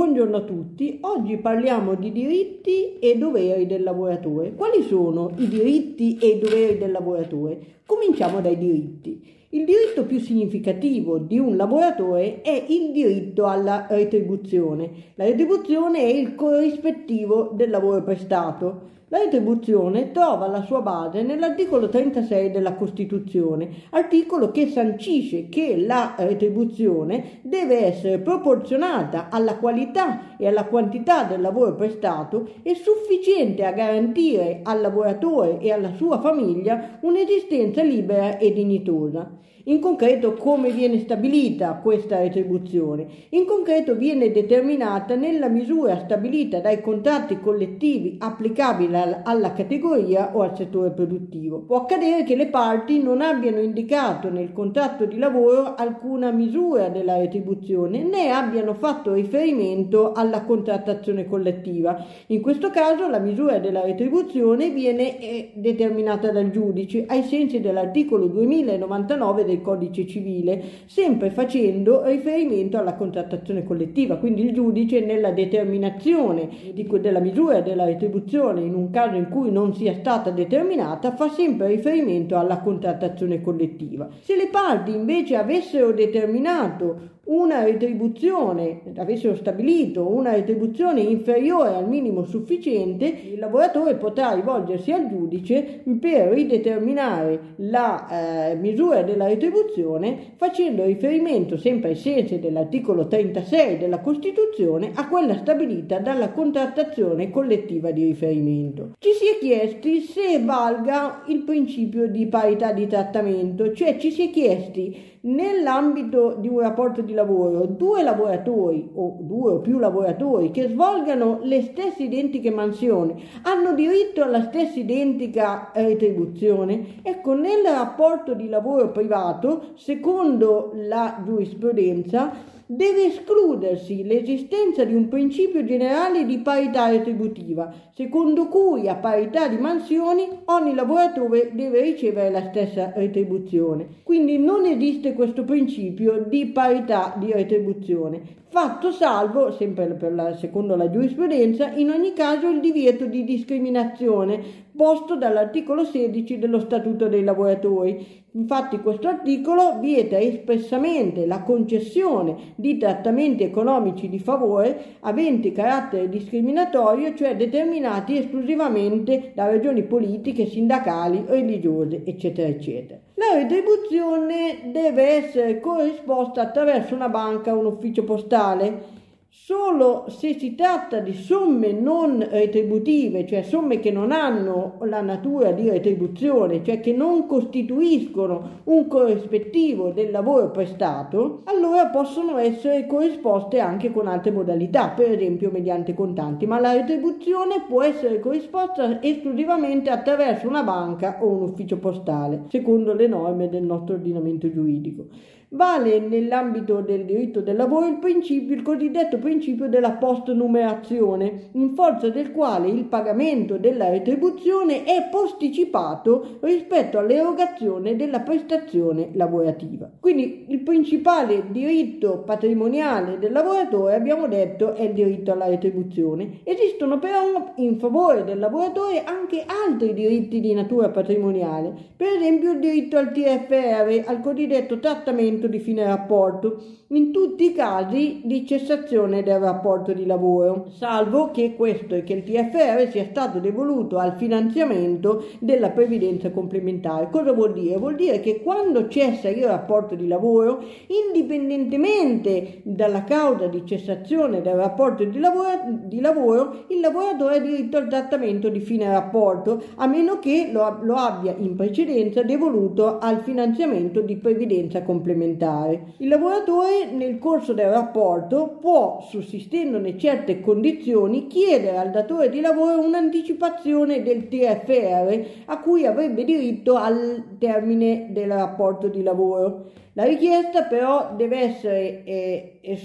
Buongiorno a tutti, oggi parliamo di diritti e doveri del lavoratore. Quali sono i diritti e i doveri del lavoratore? Cominciamo dai diritti. Il diritto più significativo di un lavoratore è il diritto alla retribuzione. La retribuzione è il corrispettivo del lavoro prestato. La retribuzione trova la sua base nell'articolo 36 della Costituzione, articolo che sancisce che la retribuzione deve essere proporzionata alla qualità e alla quantità del lavoro prestato e sufficiente a garantire al lavoratore e alla sua famiglia un'esistenza libera e dignitosa. In concreto come viene stabilita questa retribuzione? In concreto viene determinata nella misura stabilita dai contratti collettivi applicabili alla categoria o al settore produttivo. Può accadere che le parti non abbiano indicato nel contratto di lavoro alcuna misura della retribuzione né abbiano fatto riferimento alla contrattazione collettiva. In questo caso la misura della retribuzione viene eh, determinata dal giudice ai sensi dell'articolo 2099 del codice civile, sempre facendo riferimento alla contrattazione collettiva. Quindi il giudice nella determinazione di, della misura della retribuzione in un caso in cui non sia stata determinata fa sempre riferimento alla contrattazione collettiva. Se le parti invece avessero determinato una retribuzione, avessero stabilito una retribuzione inferiore al minimo sufficiente, il lavoratore potrà rivolgersi al giudice per rideterminare la eh, misura della retribuzione facendo riferimento sempre ai sensi dell'articolo 36 della Costituzione a quella stabilita dalla contrattazione collettiva di riferimento. Ci si è chiesti se valga il principio di parità di trattamento, cioè ci si è chiesti nell'ambito di un rapporto di lavoro due lavoratori o due o più lavoratori che svolgano le stesse identiche mansioni hanno diritto alla stessa identica retribuzione, ecco nel rapporto di lavoro privato, secondo la giurisprudenza, deve escludersi l'esistenza di un principio generale di parità retributiva, secondo cui a parità di mansioni ogni lavoratore deve ricevere la stessa retribuzione. Quindi non esiste questo principio di parità di retribuzione, fatto salvo, sempre la, secondo la giurisprudenza, in ogni caso il divieto di discriminazione posto dall'articolo 16 dello Statuto dei lavoratori. Infatti questo articolo vieta espressamente la concessione di trattamenti economici di favore aventi carattere discriminatorio, cioè determinati esclusivamente da ragioni politiche, sindacali, religiose, eccetera, eccetera. La retribuzione deve essere corrisposta attraverso una banca o un ufficio postale Solo se si tratta di somme non retributive, cioè somme che non hanno la natura di retribuzione, cioè che non costituiscono un corrispettivo del lavoro prestato, allora possono essere corrisposte anche con altre modalità, per esempio mediante contanti, ma la retribuzione può essere corrisposta esclusivamente attraverso una banca o un ufficio postale, secondo le norme del nostro ordinamento giuridico. Vale nell'ambito del diritto del lavoro il principio, il cosiddetto principio della postnumerazione, in forza del quale il pagamento della retribuzione è posticipato rispetto all'erogazione della prestazione lavorativa. Quindi il principale diritto patrimoniale del lavoratore, abbiamo detto, è il diritto alla retribuzione. Esistono però in favore del lavoratore anche altri diritti di natura patrimoniale, per esempio il diritto al TFR, al cosiddetto trattamento momento di fine rapporto, in tutti i casi di cessazione del rapporto di lavoro, salvo che questo e che il TFR sia stato devoluto al finanziamento della previdenza complementare. Cosa vuol dire? Vuol dire che quando cessa il rapporto di lavoro, indipendentemente dalla causa di cessazione del rapporto di lavoro, di lavoro il lavoratore ha diritto al trattamento di fine rapporto, a meno che lo, lo abbia in precedenza devoluto al finanziamento di previdenza complementare alimentare. Il lavoratore nel corso del rapporto può, sussistendone certe condizioni, chiedere al datore di lavoro un'anticipazione del TFR a cui avrebbe diritto al termine del rapporto di lavoro. La richiesta però deve essere, eh, eh,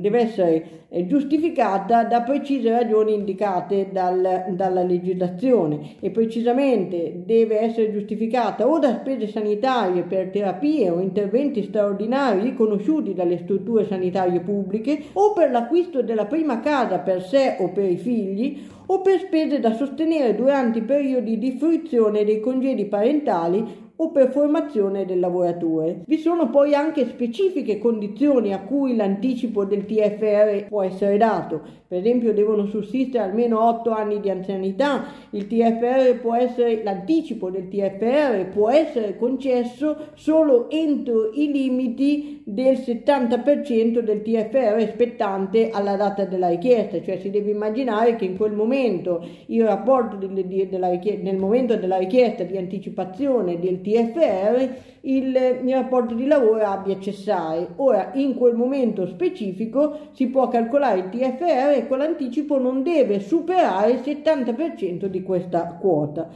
deve essere eh, giustificata da precise ragioni indicate dal, dalla legislazione e precisamente deve essere giustificata o da spese sanitarie per terapie o interventi straordinari riconosciuti dalle strutture sanitarie pubbliche o per l'acquisto della prima casa per sé o per i figli o per spese da sostenere durante i periodi di fruizione dei congedi parentali o per formazione del lavoratore. Vi sono poi anche specifiche condizioni a cui l'anticipo del TFR può essere dato. Per esempio devono sussistere almeno 8 anni di anzianità, il TFR può essere, l'anticipo del TFR può essere concesso solo entro i limiti del 70% del TFR spettante alla data della richiesta, cioè si deve immaginare che in quel momento il rapporto di, della nel momento della richiesta di anticipazione del TFR TFR il, il rapporto di lavoro abbia cessare. Ora, in quel momento specifico si può calcolare il TFR e con l'anticipo non deve superare il 70% di questa quota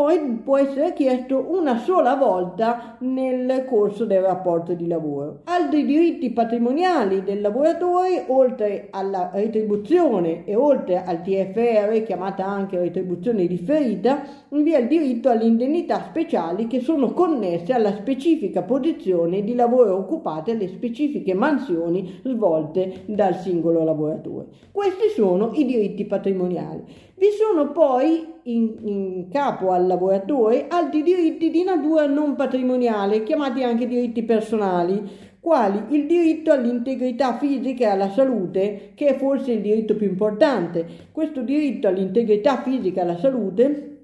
poi può essere chiesto una sola volta nel corso del rapporto di lavoro. Altri diritti patrimoniali del lavoratore, oltre alla retribuzione e oltre al TFR, chiamata anche retribuzione differita, vi è il diritto alle indennità speciali che sono connesse alla specifica posizione di lavoro occupate alle specifiche mansioni svolte dal singolo lavoratore. Questi sono i diritti patrimoniali. Vi sono poi in, in, capo al lavoratore altri diritti di natura non patrimoniale, chiamati anche diritti personali, quali il diritto all'integrità fisica e alla salute, che è forse il diritto più importante. Questo diritto all'integrità fisica e alla salute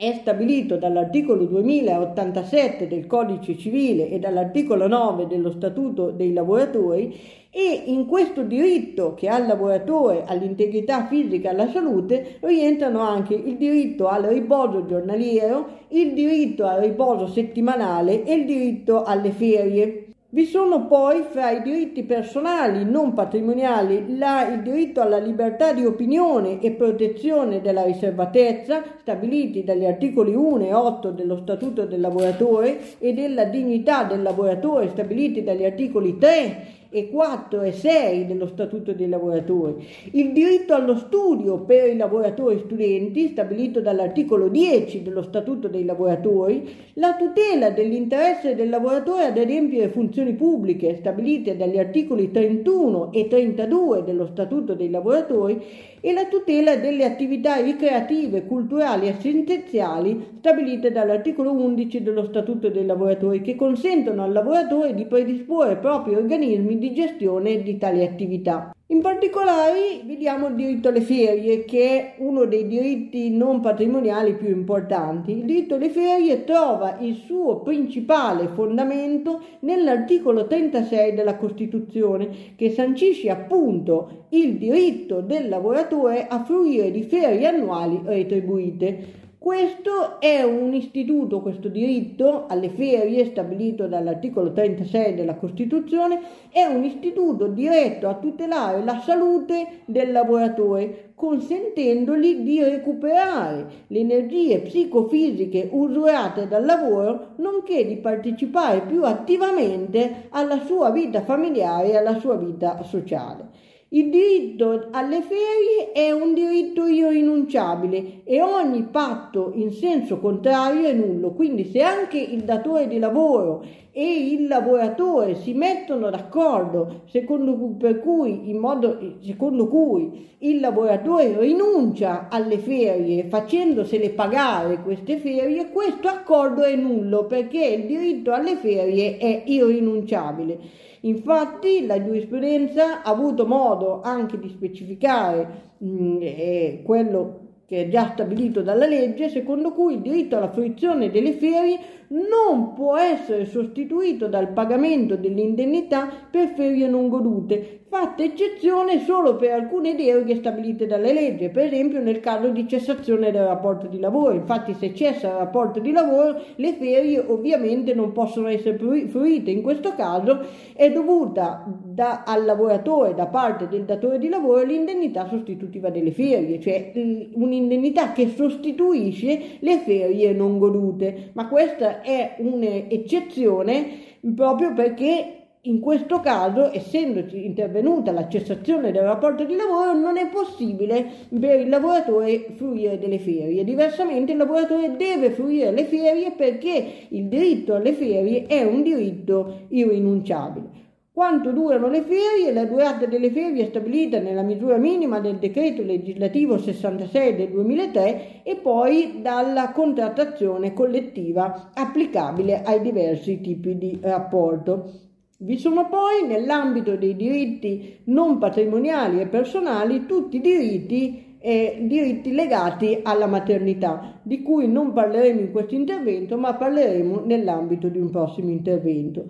è stabilito dall'articolo 2087 del Codice civile e dall'articolo 9 dello Statuto dei lavoratori e in questo diritto che ha il lavoratore all'integrità fisica e alla salute rientrano anche il diritto al riposo giornaliero, il diritto al riposo settimanale e il diritto alle ferie. Vi sono poi fra i diritti personali non patrimoniali la, il diritto alla libertà di opinione e protezione della riservatezza stabiliti dagli articoli 1 e 8 dello Statuto del lavoratore e della dignità del lavoratore stabiliti dagli articoli 3 e 4 e 6 dello Statuto dei lavoratori, il diritto allo studio per i lavoratori studenti, stabilito dall'articolo 10 dello Statuto dei lavoratori, la tutela dell'interesse del lavoratore ad adempiere funzioni pubbliche, stabilite dagli articoli 31 e 32 dello Statuto dei lavoratori, e la tutela delle attività ricreative, culturali e assistenziali stabilite dall'articolo 11 dello Statuto dei lavoratori che consentono al lavoratore di predisporre propri organismi di gestione di tali attività. In particolare vediamo il diritto alle ferie, che è uno dei diritti non patrimoniali più importanti. Il diritto alle ferie trova il suo principale fondamento nell'articolo 36 della Costituzione, che sancisce appunto il diritto del lavoratore a fruire di ferie annuali retribuite. Questo è un istituto, questo diritto alle ferie stabilito dall'articolo 36 della Costituzione, è un istituto diretto a tutelare la salute del lavoratore, consentendogli di recuperare le energie psicofisiche usurate dal lavoro, nonché di partecipare più attivamente alla sua vita familiare e alla sua vita sociale. Il diritto alle ferie è un diritto irrinunciabile e ogni patto in senso contrario è nullo. Quindi se anche il datore di lavoro e il lavoratore si mettono d'accordo secondo cui, modo, secondo cui il lavoratore rinuncia alle ferie facendosele pagare queste ferie, questo accordo è nullo perché il diritto alle ferie è irrinunciabile. Infatti la giurisprudenza ha avuto modo anche di specificare mh, mm, eh, quello che è già stabilito dalla legge, secondo cui il diritto alla fruizione delle ferie non può essere sostituito dal pagamento dell'indennità per ferie non godute, fatta eccezione solo per alcune deroghe stabilite dalle leggi, per esempio nel caso di cessazione del rapporto di lavoro. Infatti se cessa il rapporto di lavoro le ferie ovviamente non possono essere fruite. In questo caso è dovuta da, al lavoratore da parte del datore di lavoro l'indennità sostitutiva delle ferie, cioè un'indennità che sostituisce le ferie non godute. Ma questa è un'eccezione proprio perché in questo caso, essendoci intervenuta la cessazione del rapporto di lavoro, non è possibile per il lavoratore fruire delle ferie. Diversamente il lavoratore deve fruire le ferie perché il diritto alle ferie è un diritto irrinunciabile. Quanto durano le ferie? La durata delle ferie è stabilita nella misura minima del decreto legislativo 66 del 2003 e poi dalla contrattazione collettiva applicabile ai diversi tipi di rapporto. Vi sono poi, nell'ambito dei diritti non patrimoniali e personali, tutti i diritti, eh, diritti legati alla maternità, di cui non parleremo in questo intervento, ma parleremo nell'ambito di un prossimo intervento.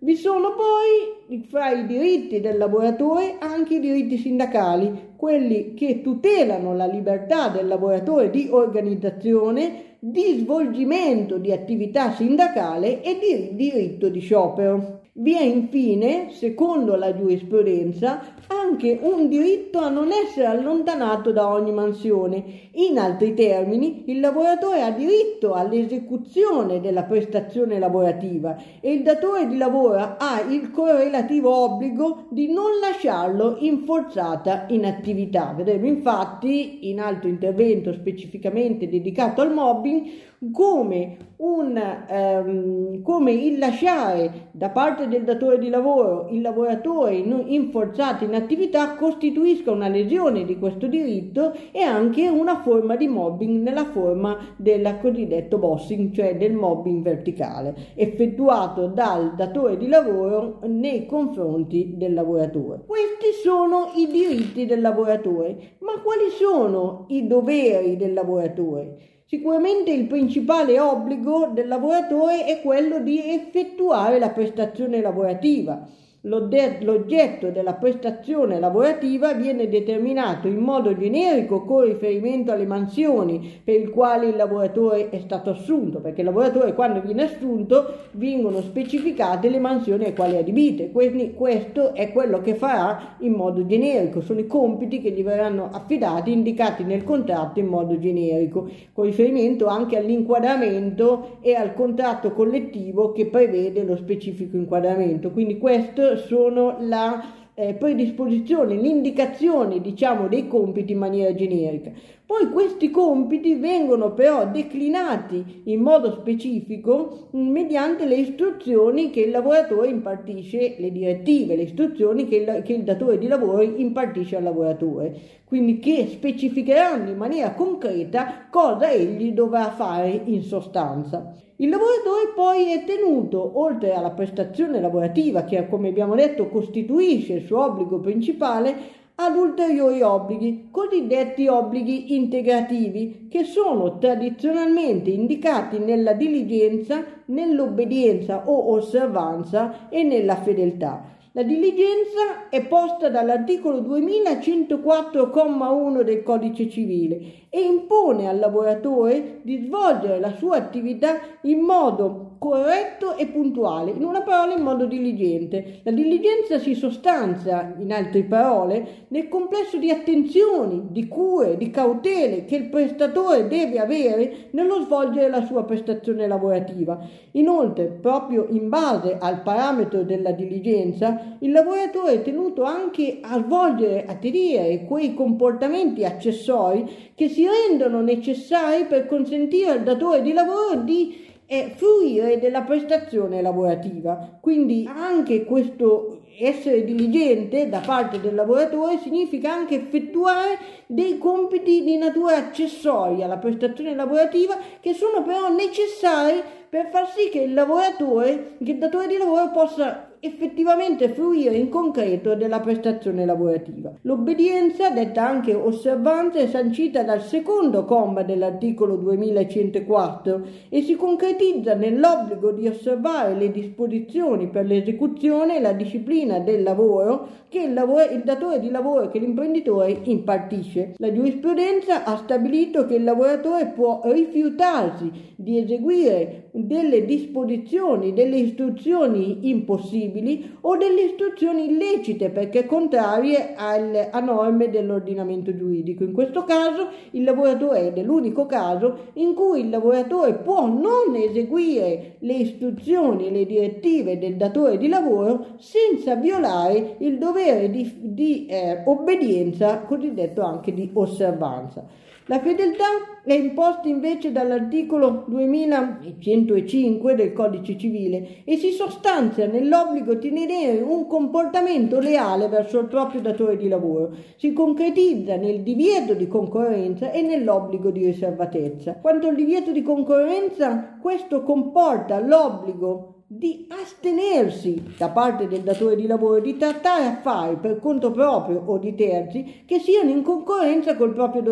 Vi sono poi fra i diritti del lavoratore anche i diritti sindacali, quelli che tutelano la libertà del lavoratore di organizzazione, di svolgimento di attività sindacale e di diritto di sciopero. Vi è infine, secondo la giurisprudenza, anche un diritto a non essere allontanato da ogni mansione. In altri termini, il lavoratore ha diritto all'esecuzione della prestazione lavorativa e il datore di lavoro ha il correlativo obbligo di non lasciarlo in forzata inattività. Vedremo infatti in altro intervento specificamente dedicato al mobbing come, un, ehm, come il lasciare da parte del datore di lavoro il lavoratore in, in forzata inattività costituisca una lesione di questo diritto e anche una forma di mobbing nella forma del cosiddetto bossing, cioè del mobbing verticale, effettuato dal datore di lavoro nei confronti del lavoratore. Questi sono i diritti del lavoratore, ma quali sono i doveri del lavoratore? Sicuramente il principale obbligo del lavoratore è quello di effettuare la prestazione lavorativa L'oggetto della prestazione lavorativa viene determinato in modo generico con riferimento alle mansioni per il quale il lavoratore è stato assunto, perché il lavoratore quando viene assunto vengono specificate le mansioni alle quali è adibite, quindi questo è quello che farà in modo generico, sono i compiti che gli verranno affidati, indicati nel contratto in modo generico, con riferimento anche all'inquadramento e al contratto collettivo che prevede lo specifico inquadramento. Quindi questo sono la eh, predisposizione, l'indicazione diciamo dei compiti in maniera generica. Poi questi compiti vengono però declinati in modo specifico mediante le istruzioni che il lavoratore impartisce, le direttive, le istruzioni che il, che il datore di lavoro impartisce al lavoratore, quindi che specificheranno in maniera concreta cosa egli dovrà fare in sostanza. Il lavoratore poi è tenuto, oltre alla prestazione lavorativa che come abbiamo detto costituisce il suo obbligo principale, ad ulteriori obblighi, cosiddetti obblighi integrativi, che sono tradizionalmente indicati nella diligenza, nell'obbedienza o osservanza e nella fedeltà. La diligenza è posta dall'articolo 2104,1 del Codice civile e impone al lavoratore di svolgere la sua attività in modo corretto e puntuale, in una parola in modo diligente. La diligenza si sostanzia, in altre parole, nel complesso di attenzioni, di cure, di cautele che il prestatore deve avere nello svolgere la sua prestazione lavorativa. Inoltre, proprio in base al parametro della diligenza, il lavoratore è tenuto anche a svolgere, a tenere quei comportamenti accessori che si rendono necessari per consentire al datore di lavoro di è fruire della prestazione lavorativa. Quindi anche questo essere diligente da parte del lavoratore significa anche effettuare dei compiti di natura accessoria alla prestazione lavorativa che sono però necessari per far sì che il lavoratore, che il datore di lavoro possa effettivamente fruire in concreto della prestazione lavorativa. L'obbedienza, detta anche osservanza, è sancita dal secondo comma dell'articolo 2104 e si concretizza nell'obbligo di osservare le disposizioni per l'esecuzione e la disciplina del lavoro che il, lavoro, il datore di lavoro che l'imprenditore impartisce. La giurisprudenza ha stabilito che il lavoratore può rifiutarsi di eseguire delle disposizioni, delle istruzioni impossibili o delle istruzioni illecite perché contrarie al, a norme dell'ordinamento giuridico. In questo caso il lavoratore è l'unico caso in cui il lavoratore può non eseguire le istruzioni e le direttive del datore di lavoro senza violare il dovere di, di eh, obbedienza, cosiddetto anche di osservanza. La fedeltà è imposta invece dall'articolo 2105 del Codice civile e si sostanzia nell'obbligo di tenere un comportamento leale verso il proprio datore di lavoro. Si concretizza nel divieto di concorrenza e nell'obbligo di riservatezza. Quanto al divieto di concorrenza, questo comporta l'obbligo di astenersi da parte del datore di lavoro di trattare affari per conto proprio o di terzi che siano in concorrenza col proprio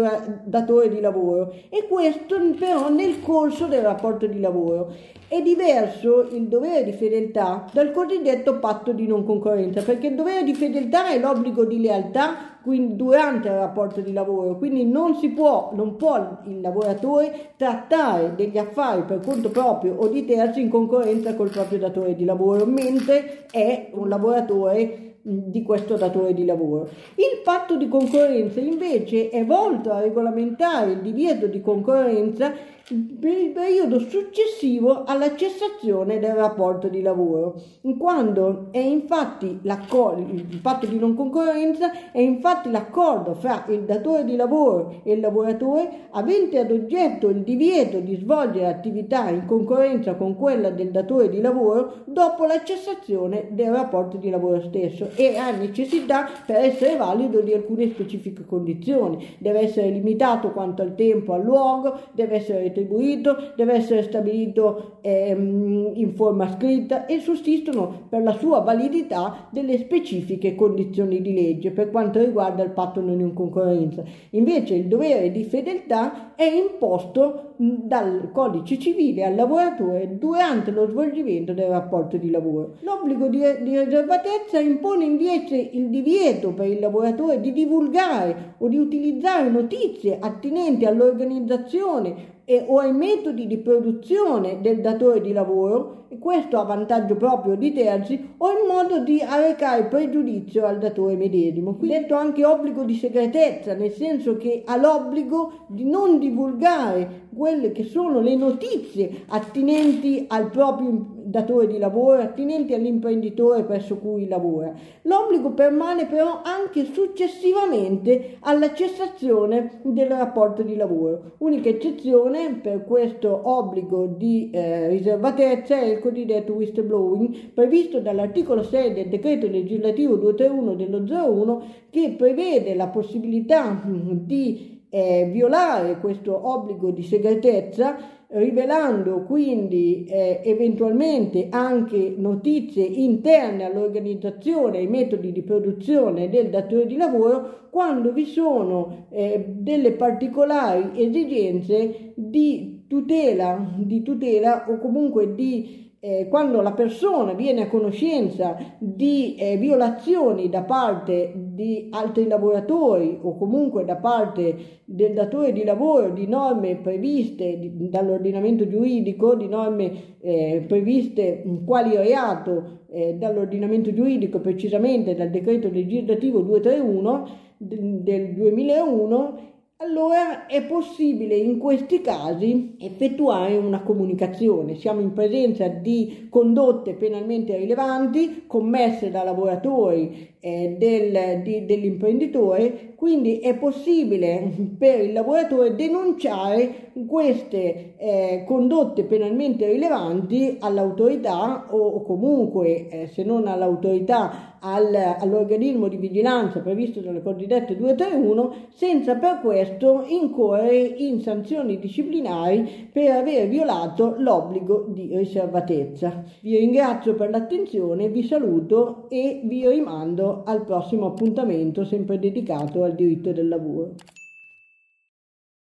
datore di lavoro e questo però nel corso del rapporto di lavoro. È diverso il dovere di fedeltà dal cosiddetto patto di non concorrenza perché il dovere di fedeltà è l'obbligo di lealtà quindi durante il rapporto di lavoro, quindi non si può, non può il lavoratore trattare degli affari per conto proprio o di terzi in concorrenza col proprio datore di lavoro, mentre è un lavoratore di questo datore di lavoro. Il patto di concorrenza invece è volto a regolamentare il divieto di concorrenza per il periodo successivo alla cessazione del rapporto di lavoro, quando è infatti il patto di non concorrenza è infatti l'accordo fra il datore di lavoro e il lavoratore avente ad oggetto il divieto di svolgere attività in concorrenza con quella del datore di lavoro dopo la cessazione del rapporto di lavoro stesso e ha necessità per essere valido di alcune specifiche condizioni. Deve essere limitato quanto al tempo, al luogo, deve essere retribuito, deve essere stabilito ehm, in forma scritta e sussistono per la sua validità delle specifiche condizioni di legge per quanto riguarda il patto non in concorrenza. Invece il dovere di fedeltà è imposto dal codice civile al lavoratore durante lo svolgimento del rapporto di lavoro. L'obbligo di, di riservatezza impone invece il divieto per il lavoratore di divulgare o di utilizzare notizie attinenti all'organizzazione e, o ai metodi di produzione del datore di lavoro, e questo a vantaggio proprio di terzi, o in modo di arrecare pregiudizio al datore medesimo. Qui detto anche obbligo di segretezza, nel senso che ha l'obbligo di non divulgare quelle che sono le notizie attinenti al proprio datore di lavoro, attinenti all'imprenditore presso cui lavora. L'obbligo permane però anche successivamente alla cessazione del rapporto di lavoro. Unica eccezione per questo obbligo di eh, riservatezza è il cosiddetto whistleblowing previsto dall'articolo 6 del decreto legislativo 231 dello 01 che prevede la possibilità di eh, violare questo obbligo di segretezza rivelando quindi eh, eventualmente anche notizie interne all'organizzazione ai metodi di produzione del datore di lavoro quando vi sono eh, delle particolari esigenze di tutela, di tutela o comunque di eh, quando la persona viene a conoscenza di eh, violazioni da parte di altri lavoratori o comunque da parte del datore di lavoro di norme previste di, dall'ordinamento giuridico, di norme eh, previste quali reato eh, dall'ordinamento giuridico, precisamente dal decreto legislativo 231 del 2001, allora è possibile in questi casi effettuare una comunicazione. Siamo in presenza di condotte penalmente rilevanti commesse da lavoratori eh, del, di, dell'imprenditore, quindi è possibile per il lavoratore denunciare queste eh, condotte penalmente rilevanti all'autorità o, comunque, eh, se non all'autorità, al, all'organismo di vigilanza previsto dalle cosiddette 231, senza per questo incorrere in sanzioni disciplinari per aver violato l'obbligo di riservatezza. Vi ringrazio per l'attenzione, vi saluto e vi rimando al prossimo appuntamento sempre dedicato al diritto del lavoro.